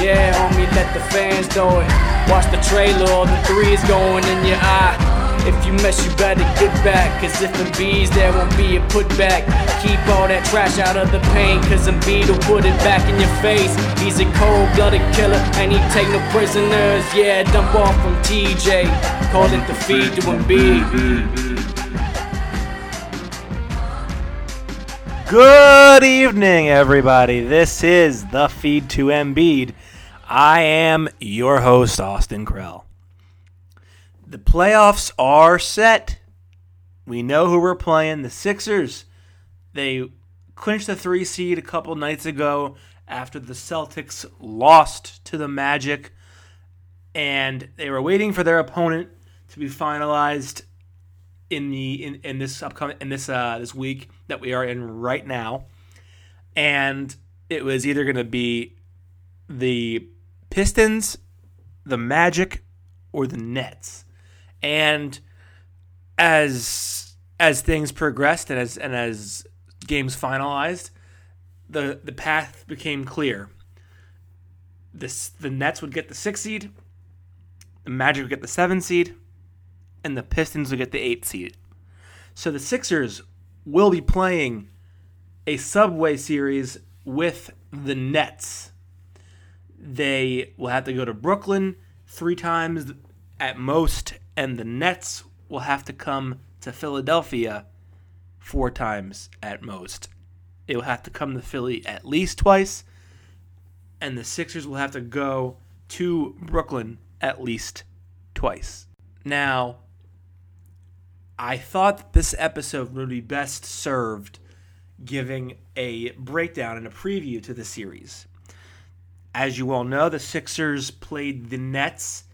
Yeah, homie, let the fans know it. Watch the trailer, all the threes going in your eye. If you mess, you better get back. Cause if Embiid's there won't be a putback. Keep all that trash out of the paint. Cause Embiid will put it back in your face. He's a cold blooded killer and he take no prisoners. Yeah, dump off from TJ. Call it the feed to Embiid. Good evening, everybody. This is the feed to Embiid. I am your host, Austin Krell. The playoffs are set. We know who we're playing. The Sixers. They clinched the three seed a couple nights ago after the Celtics lost to the Magic, and they were waiting for their opponent to be finalized in the in, in this upcoming in this uh this week that we are in right now. And it was either going to be the Pistons, the Magic, or the Nets. And as as things progressed and as and as games finalized, the the path became clear. This the Nets would get the six seed, the Magic would get the seven seed, and the Pistons would get the eight seed. So the Sixers will be playing a Subway series with the Nets. They will have to go to Brooklyn three times at most, and the Nets will have to come to Philadelphia four times at most. It will have to come to Philly at least twice, and the Sixers will have to go to Brooklyn at least twice. Now, I thought this episode would be best served giving a breakdown and a preview to the series. As you all know, the Sixers played the Nets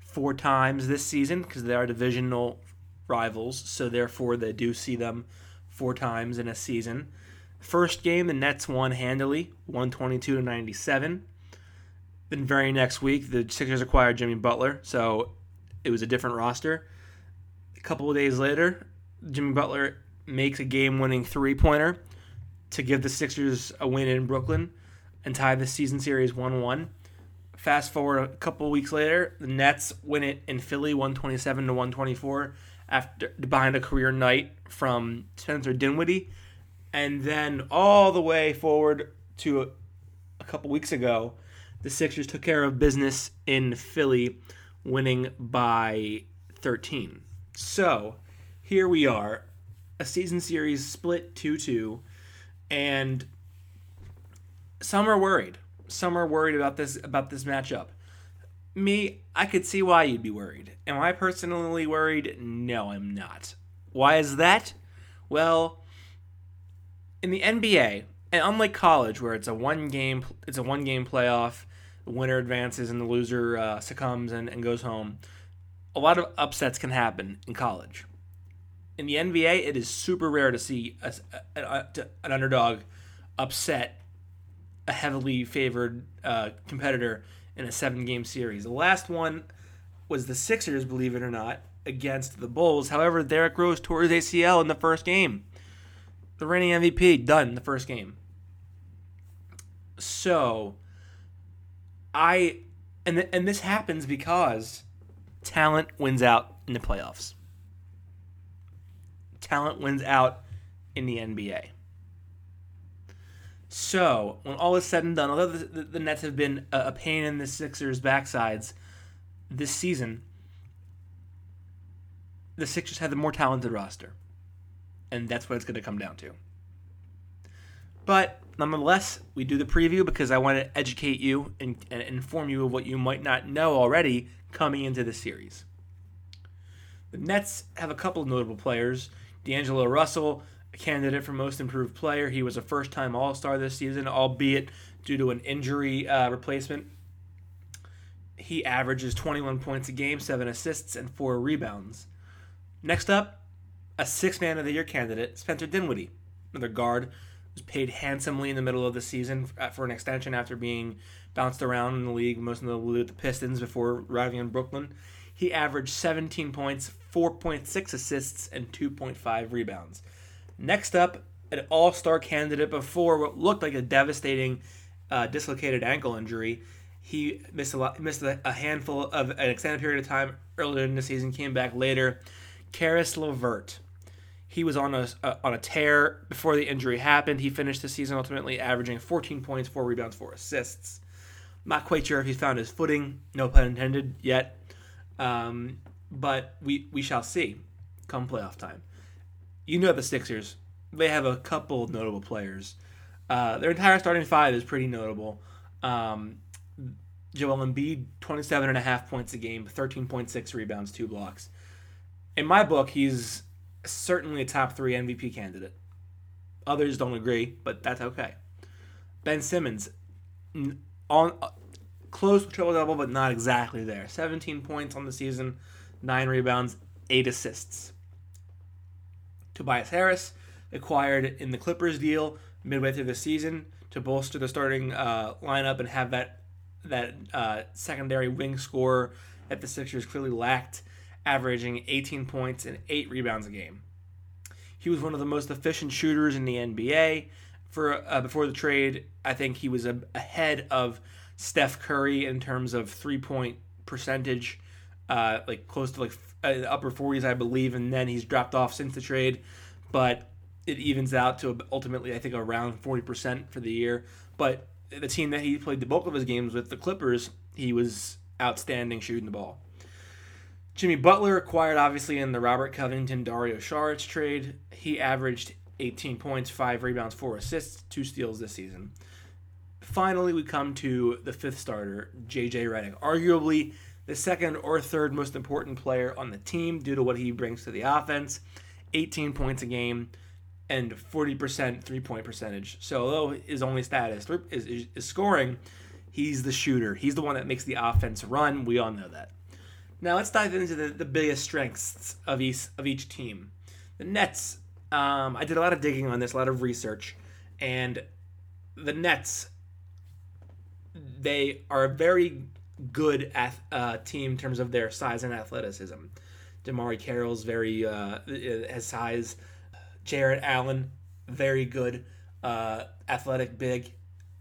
four times this season because they are divisional rivals, so therefore they do see them four times in a season. First game, the Nets won handily, 122 to 97. Then very next week, the Sixers acquired Jimmy Butler, so it was a different roster. A couple of days later, Jimmy Butler makes a game-winning three-pointer to give the Sixers a win in Brooklyn and tie the season series 1-1. Fast forward a couple weeks later, the Nets win it in Philly 127 to 124 after behind a career night from Spencer Dinwiddie. And then all the way forward to a, a couple weeks ago, the Sixers took care of business in Philly, winning by 13. So here we are, a season series split 2 2, and some are worried. Some are worried about this about this matchup. Me, I could see why you'd be worried. Am I personally worried? No, I'm not. Why is that? Well, in the NBA, and unlike college where it's a one game it's a one game playoff, the winner advances and the loser uh, succumbs and, and goes home. A lot of upsets can happen in college. In the NBA, it is super rare to see a, a, a, an underdog upset a heavily favored uh, competitor in a seven game series. The last one was the Sixers, believe it or not, against the Bulls. However, Derrick Rose tore his ACL in the first game. The reigning MVP, done in the first game. So, I, and, th- and this happens because talent wins out in the playoffs. Talent wins out in the NBA. So, when all is said and done, although the, the Nets have been a, pain in the Sixers' backsides this season, the Sixers have the more talented roster. and that's what it's going to come down to. But nonetheless, we do the preview because I want to educate you and, and inform you of what you might not know already coming into the series. The Nets have a couple of notable players. D'Angelo Russell, candidate for most improved player. He was a first time All Star this season, albeit due to an injury uh, replacement. He averages 21 points a game, 7 assists, and 4 rebounds. Next up, a six man of the year candidate, Spencer Dinwiddie, another guard was paid handsomely in the middle of the season for an extension after being bounced around in the league, most notably with the Pistons before arriving in Brooklyn. He averaged 17 points, 4.6 assists, and 2.5 rebounds. Next up, an all star candidate before what looked like a devastating uh, dislocated ankle injury. He missed a lot, missed a handful of an extended period of time earlier in the season, came back later. Caris LeVert he was on a, a, on a tear before the injury happened. He finished the season ultimately averaging 14 points, four rebounds, four assists. Not quite sure if he found his footing, no pun intended, yet. Um, but we we shall see come playoff time. You know the Sixers. They have a couple notable players. Uh, their entire starting five is pretty notable. Um, Joel Embiid, 27 and a half points a game, 13.6 rebounds, two blocks. In my book, he's certainly a top three MVP candidate. Others don't agree, but that's okay. Ben Simmons, on uh, close to triple double, but not exactly there. 17 points on the season, nine rebounds, eight assists. Tobias Harris, acquired in the Clippers deal midway through the season to bolster the starting uh, lineup and have that that uh, secondary wing score that the Sixers clearly lacked averaging 18 points and 8 rebounds a game. He was one of the most efficient shooters in the NBA. For uh, before the trade, I think he was a, ahead of Steph Curry in terms of three point percentage, uh, like close to like uh, upper 40s, I believe, and then he's dropped off since the trade, but it evens out to ultimately I think around 40% for the year. But the team that he played the bulk of his games with, the Clippers, he was outstanding shooting the ball. Jimmy Butler acquired obviously in the Robert Covington Dario Saric trade. He averaged 18 points, 5 rebounds, 4 assists, 2 steals this season. Finally, we come to the fifth starter, JJ Redick. Arguably the second or third most important player on the team due to what he brings to the offense 18 points a game and 40% three point percentage. So, although his only status is, is, is scoring, he's the shooter. He's the one that makes the offense run. We all know that. Now let's dive into the, the biggest strengths of each of each team. The Nets. Um, I did a lot of digging on this, a lot of research, and the Nets. They are a very good uh, team in terms of their size and athleticism. DeMarre Carroll's very uh, has size. Jarrett Allen, very good, uh, athletic, big,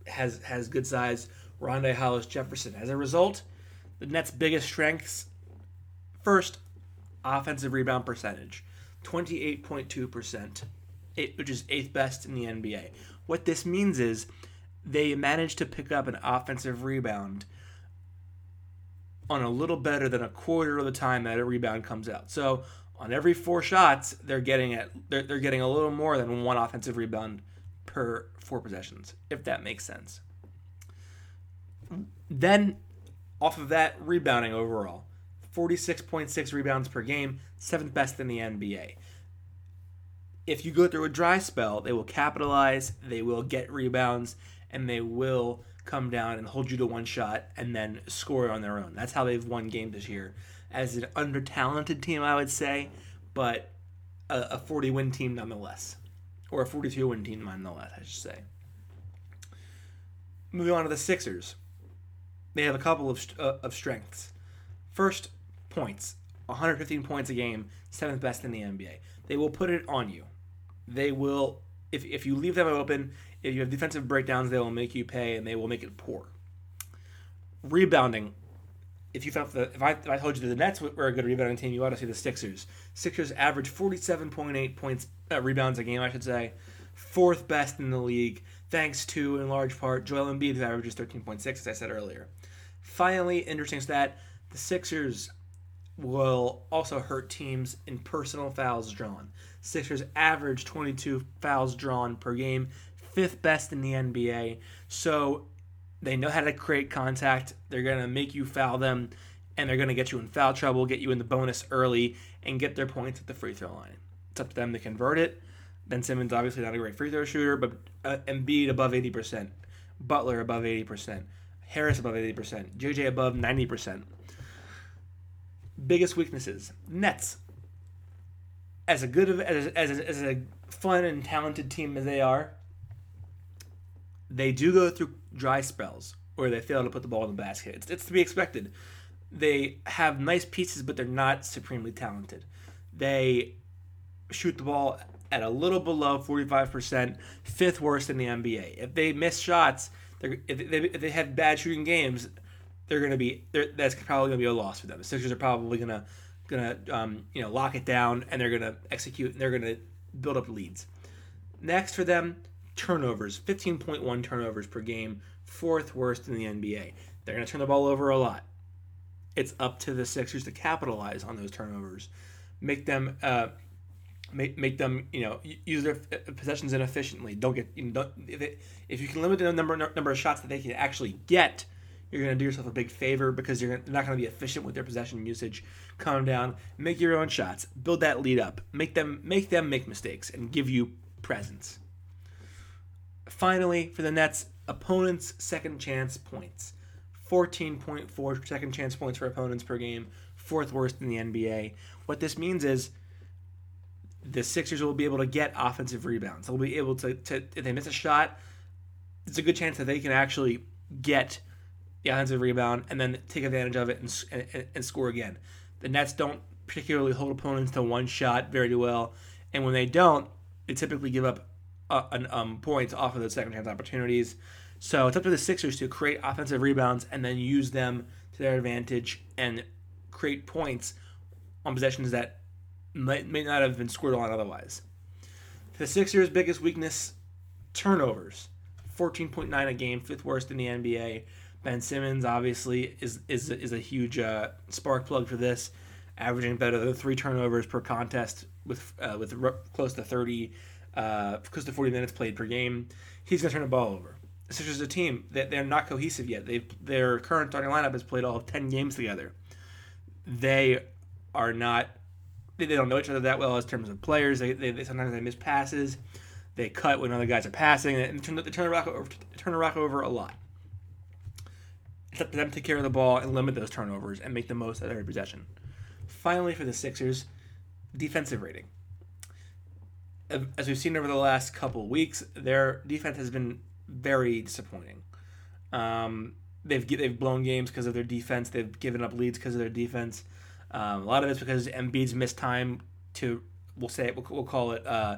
has has good size. Rondae Hollis Jefferson. As a result, the Nets' biggest strengths First, offensive rebound percentage 28.2%, which is eighth best in the NBA. What this means is they managed to pick up an offensive rebound on a little better than a quarter of the time that a rebound comes out. So on every four shots, they're getting at they're, they're getting a little more than one offensive rebound per four possessions, if that makes sense. Then off of that, rebounding overall. 46.6 rebounds per game, seventh best in the NBA. If you go through a dry spell, they will capitalize, they will get rebounds, and they will come down and hold you to one shot and then score on their own. That's how they've won games this year. As an under talented team, I would say, but a, a 40 win team nonetheless. Or a 42 win team nonetheless, I should say. Moving on to the Sixers. They have a couple of, uh, of strengths. First, points, 115 points a game, seventh best in the NBA. They will put it on you. They will, if, if you leave them open, if you have defensive breakdowns, they will make you pay and they will make it poor. Rebounding. If you found the, if I, if I told you that the Nets were a good rebounding team, you ought to see the Sixers. Sixers average 47.8 points uh, rebounds a game, I should say, fourth best in the league, thanks to in large part Joel Embiid, who averages 13.6, as I said earlier. Finally, interesting stat: the Sixers will also hurt teams in personal fouls drawn. Sixers average 22 fouls drawn per game, fifth best in the NBA. So they know how to create contact. They're going to make you foul them, and they're going to get you in foul trouble, get you in the bonus early, and get their points at the free throw line. It's up to them to convert it. Ben Simmons obviously not a great free throw shooter, but uh, Embiid above 80%, Butler above 80%, Harris above 80%, JJ above 90%. Biggest weaknesses: Nets. As a good of as as as a fun and talented team as they are, they do go through dry spells where they fail to put the ball in the basket. It's, it's to be expected. They have nice pieces, but they're not supremely talented. They shoot the ball at a little below 45%, fifth worst in the NBA. If they miss shots, if, they, if they have bad shooting games, they're going to be that's probably going to be a loss for them. The Sixers are probably going to going to um, you know lock it down and they're going to execute and they're going to build up leads. Next for them, turnovers, 15.1 turnovers per game, fourth worst in the NBA. They're going to turn the ball over a lot. It's up to the Sixers to capitalize on those turnovers, make them uh, make, make them you know use their possessions inefficiently. Don't get you know, don't, if, it, if you can limit the number number of shots that they can actually get, you're going to do yourself a big favor because you're not going to be efficient with their possession usage. Calm down, make your own shots, build that lead up, make them make them make mistakes, and give you presence. Finally, for the Nets, opponents' second chance points. 14.4 second chance points for opponents per game, fourth worst in the NBA. What this means is the Sixers will be able to get offensive rebounds. They'll be able to, to if they miss a shot, it's a good chance that they can actually get the offensive rebound and then take advantage of it and, and, and score again. The Nets don't particularly hold opponents to one shot very well, and when they don't, they typically give up uh, um, points off of those second chance opportunities. So it's up to the Sixers to create offensive rebounds and then use them to their advantage and create points on possessions that might, may not have been scored on otherwise. The Sixers' biggest weakness turnovers 14.9 a game, fifth worst in the NBA. Ben Simmons obviously is is is a huge uh, spark plug for this, averaging better than three turnovers per contest with uh, with close to 30, uh, close to 40 minutes played per game. He's gonna turn the ball over. The Sixers a team that they're not cohesive yet. They've, their current starting lineup has played all of 10 games together. They are not. They, they don't know each other that well as terms of players. They, they, they sometimes they miss passes. They cut when other guys are passing, and they turn, they turn the rock over, turn the rock over a lot. It's up to them to take care of the ball and limit those turnovers and make the most out of every possession. Finally, for the Sixers, defensive rating. As we've seen over the last couple weeks, their defense has been very disappointing. Um, they've they've blown games because of their defense. They've given up leads because of their defense. Um, a lot of it's because Embiid's missed time to we'll say it, we'll, we'll call it uh,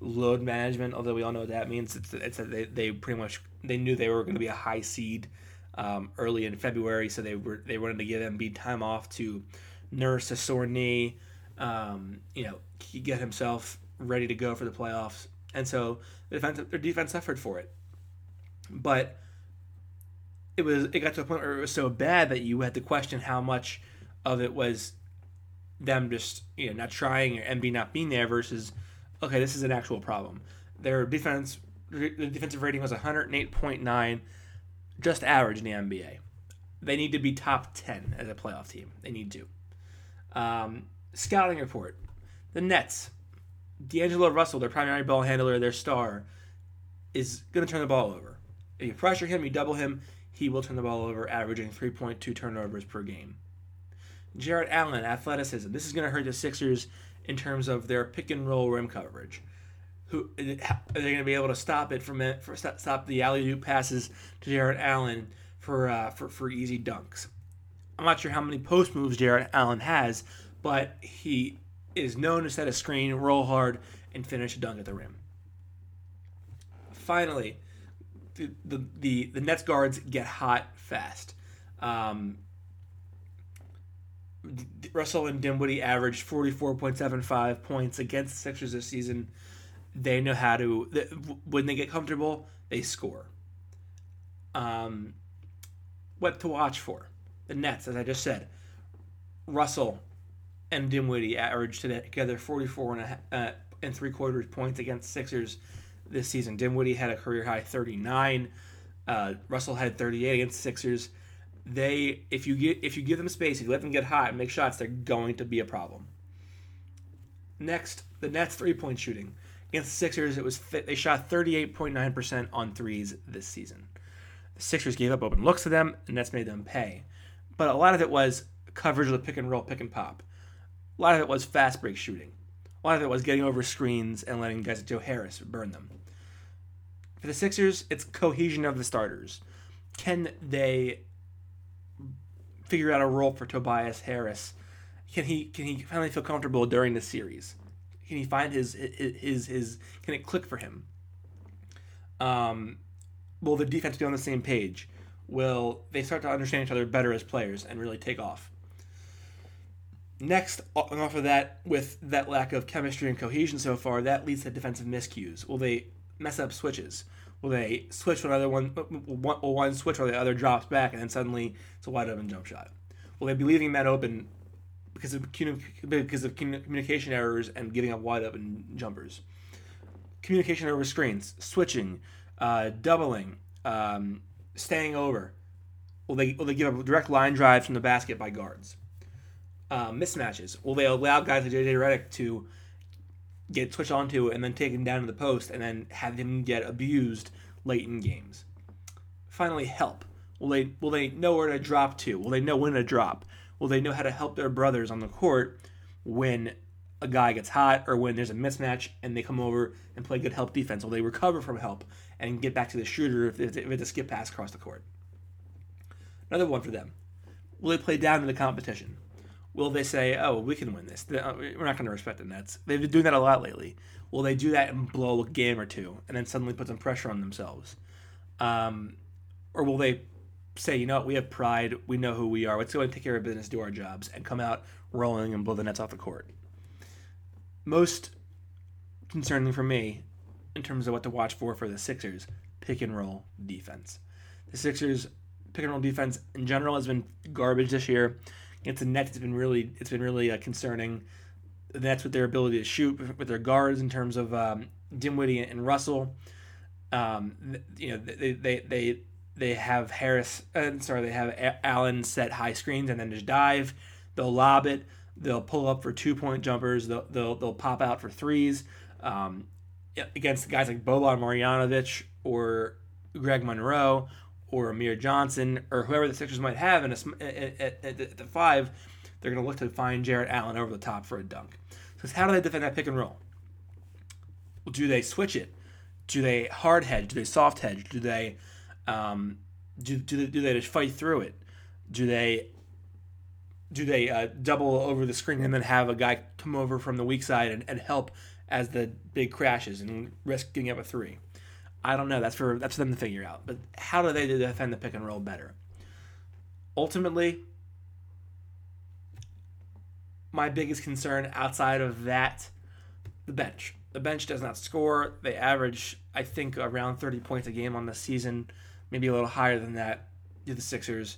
load management. Although we all know what that means. It's it's that they, they pretty much they knew they were going to be a high seed um, early in February, so they were they wanted to give Embiid time off to nurse a sore knee, um, you know, get himself ready to go for the playoffs. And so the defense, their defense suffered for it, but it was it got to a point where it was so bad that you had to question how much of it was them just you know not trying or Embiid not being there versus okay this is an actual problem. Their defense the defensive rating was 108.9 just average in the NBA. They need to be top 10 as a playoff team. They need to. Um, scouting report. The Nets. D'Angelo Russell, their primary ball handler, their star, is going to turn the ball over. If you pressure him, you double him, he will turn the ball over, averaging 3.2 turnovers per game. Jarrett Allen, athleticism. This is going to hurt the Sixers in terms of their pick and roll rim coverage who are they going to be able to stop it from for stop the alley oop passes to Jarrett Allen for uh, for for easy dunks. I'm not sure how many post moves Jarrett Allen has, but he is known to set a screen, roll hard, and finish a dunk at the rim. Finally, the the the, the Nets guards get hot fast. Um, Russell and Dinwiddie averaged 44.75 points against the Sixers this season they know how to when they get comfortable they score um, what to watch for the nets as i just said russell and Dinwiddie averaged together 44 and a, uh, and three quarters points against Sixers this season. Dinwiddie had a career high 39. Uh, Russell had 38 against Sixers. They, if you get, if you give them space, if you let them get hot and make shots, they're going to be a problem. Next, the Nets three point shooting against the Sixers. It was they shot 38.9 percent on threes this season. The Sixers gave up open looks to them, and Nets made them pay. But a lot of it was coverage of the pick and roll, pick and pop. A lot of it was fast break shooting. A lot of it was getting over screens and letting guys like Joe Harris burn them. For the Sixers, it's cohesion of the starters. Can they figure out a role for Tobias Harris? Can he can he finally feel comfortable during the series? Can he find his his his, his can it click for him? Um, will the defense be on the same page? Will they start to understand each other better as players and really take off? Next, off of that, with that lack of chemistry and cohesion so far, that leads to defensive miscues. Will they mess up switches? Will they switch when other one, will one switch while the other drops back, and then suddenly it's a wide open jump shot? Will they be leaving men open because of because of communication errors and giving up wide open jumpers? Communication over screens, switching, uh, doubling, um, staying over. Will they will they give up direct line drives from the basket by guards? Uh, mismatches? Will they allow guys like JJ Redick to get switched onto and then taken down to the post and then have him get abused late in games? Finally, help. Will they will they know where to drop to? Will they know when to drop? Will they know how to help their brothers on the court when a guy gets hot or when there's a mismatch and they come over and play good help defense? Will they recover from help and get back to the shooter if it's a skip pass across the court? Another one for them. Will they play down to the competition? Will they say, "Oh, we can win this"? Uh, we're not going to respect the Nets. They've been doing that a lot lately. Will they do that and blow a game or two, and then suddenly put some pressure on themselves? Um, or will they say, "You know, what? we have pride. We know who we are. Let's go and take care of business, do our jobs, and come out rolling and blow the Nets off the court"? Most concerning for me, in terms of what to watch for for the Sixers, pick and roll defense. The Sixers pick and roll defense in general has been garbage this year against the Nets, it's been really it's been really uh, concerning. That's with their ability to shoot with their guards in terms of um, Dinwiddie and Russell. Um, you know they they they they have Harris. Uh, sorry, they have Allen set high screens and then just dive. They'll lob it. They'll pull up for two point jumpers. They'll they'll, they'll pop out for threes. Um, against guys like Boban Marjanovic or Greg Monroe or Amir Johnson or whoever the Sixers might have in a, at, at, at the five, they're going to look to find Jarrett Allen over the top for a dunk. So how do they defend that pick and roll? Do they switch it? Do they hard hedge? Do they soft hedge? Do they um, do, do, they, do they just fight through it? Do they do they uh, double over the screen and then have a guy come over from the weak side and, and help as the big crashes and risk getting up a three? I don't know. That's for that's for them to figure out. But how do they defend the pick and roll better? Ultimately, my biggest concern outside of that, the bench. The bench does not score. They average, I think, around 30 points a game on the season, maybe a little higher than that. Do the Sixers.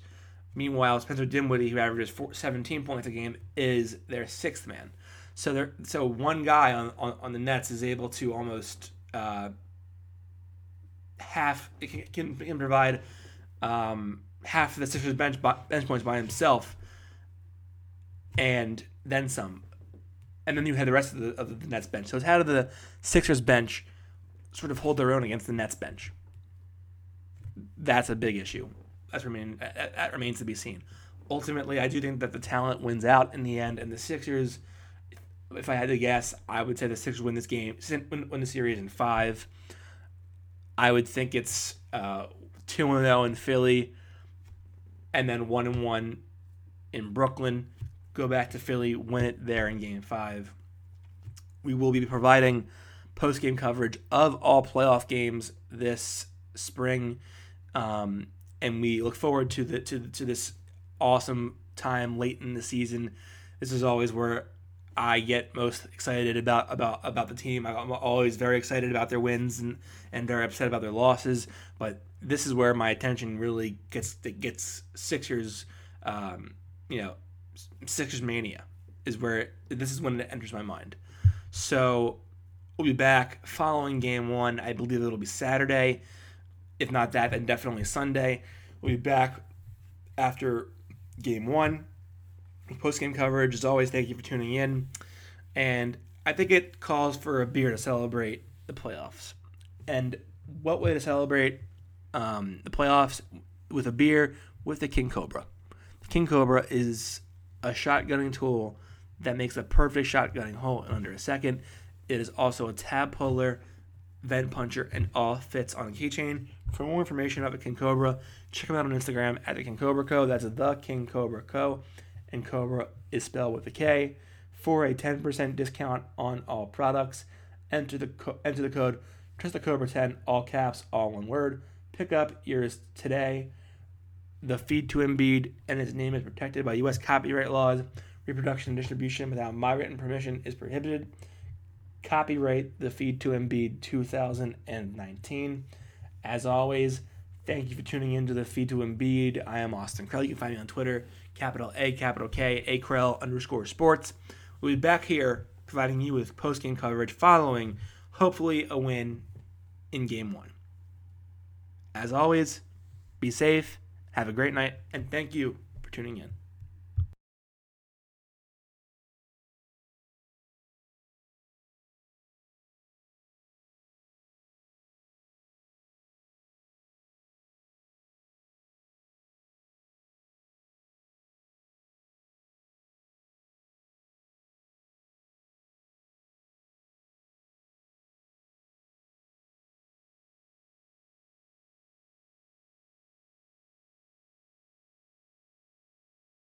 Meanwhile, Spencer Dinwiddie, who averages 17 points a game, is their sixth man. So they so one guy on, on, on the Nets is able to almost uh, half can, can provide um, half of the Sixers bench bench points by himself, and then some, and then you had the rest of the, of the Nets bench. So it's how did the Sixers bench sort of hold their own against the Nets bench? That's a big issue. That's remain that, remains to be seen. Ultimately, I do think that the talent wins out in the end, and the Sixers. If I had to guess, I would say the Sixers win this game, win, win the series in five. I would think it's uh, two and zero oh in Philly, and then one and one in Brooklyn. Go back to Philly, win it there in Game Five. We will be providing post game coverage of all playoff games this spring, um, and we look forward to the to to this awesome time late in the season. This is always where I get most excited about about about the team. I'm always very excited about their wins and and very upset about their losses. But this is where my attention really gets gets Sixers. Um, you know, Sixers mania is where this is when it enters my mind. So We'll be back following game one. I believe it'll be Saturday. If not that, then definitely Sunday. We'll be back after game one. Post game coverage, as always, thank you for tuning in. And I think it calls for a beer to celebrate the playoffs. And what way to celebrate um, the playoffs with a beer with the King Kobra? The King Kobra is a shotgunning tool that makes a perfect shotgunning hole in under a second. It is also a tab puller, vent puncher, and all fits on a keychain. For more information about the King Kobra, check them out on Instagram at the King Kobra Co. That's the King Kobra Co. And Cobra is spelled with a K. For a 10% discount on all products, enter the co- enter the code Trust the Cobra 10, all caps, all one word. Pick up yours today. The feed to Embiid and his name is protected by U.S. copyright laws. Reproduction and distribution without my written permission is prohibited. Copyright the feed to Embiid 2019. As always, thank you for tuning in to the feed to Embiid. I am Austin Krell. You can find me on Twitter, capital A, capital K, A Krell underscore sports. We'll be back here providing you with post game coverage following, hopefully, a win in game one. As always, be safe, have a great night, and thank you for tuning in.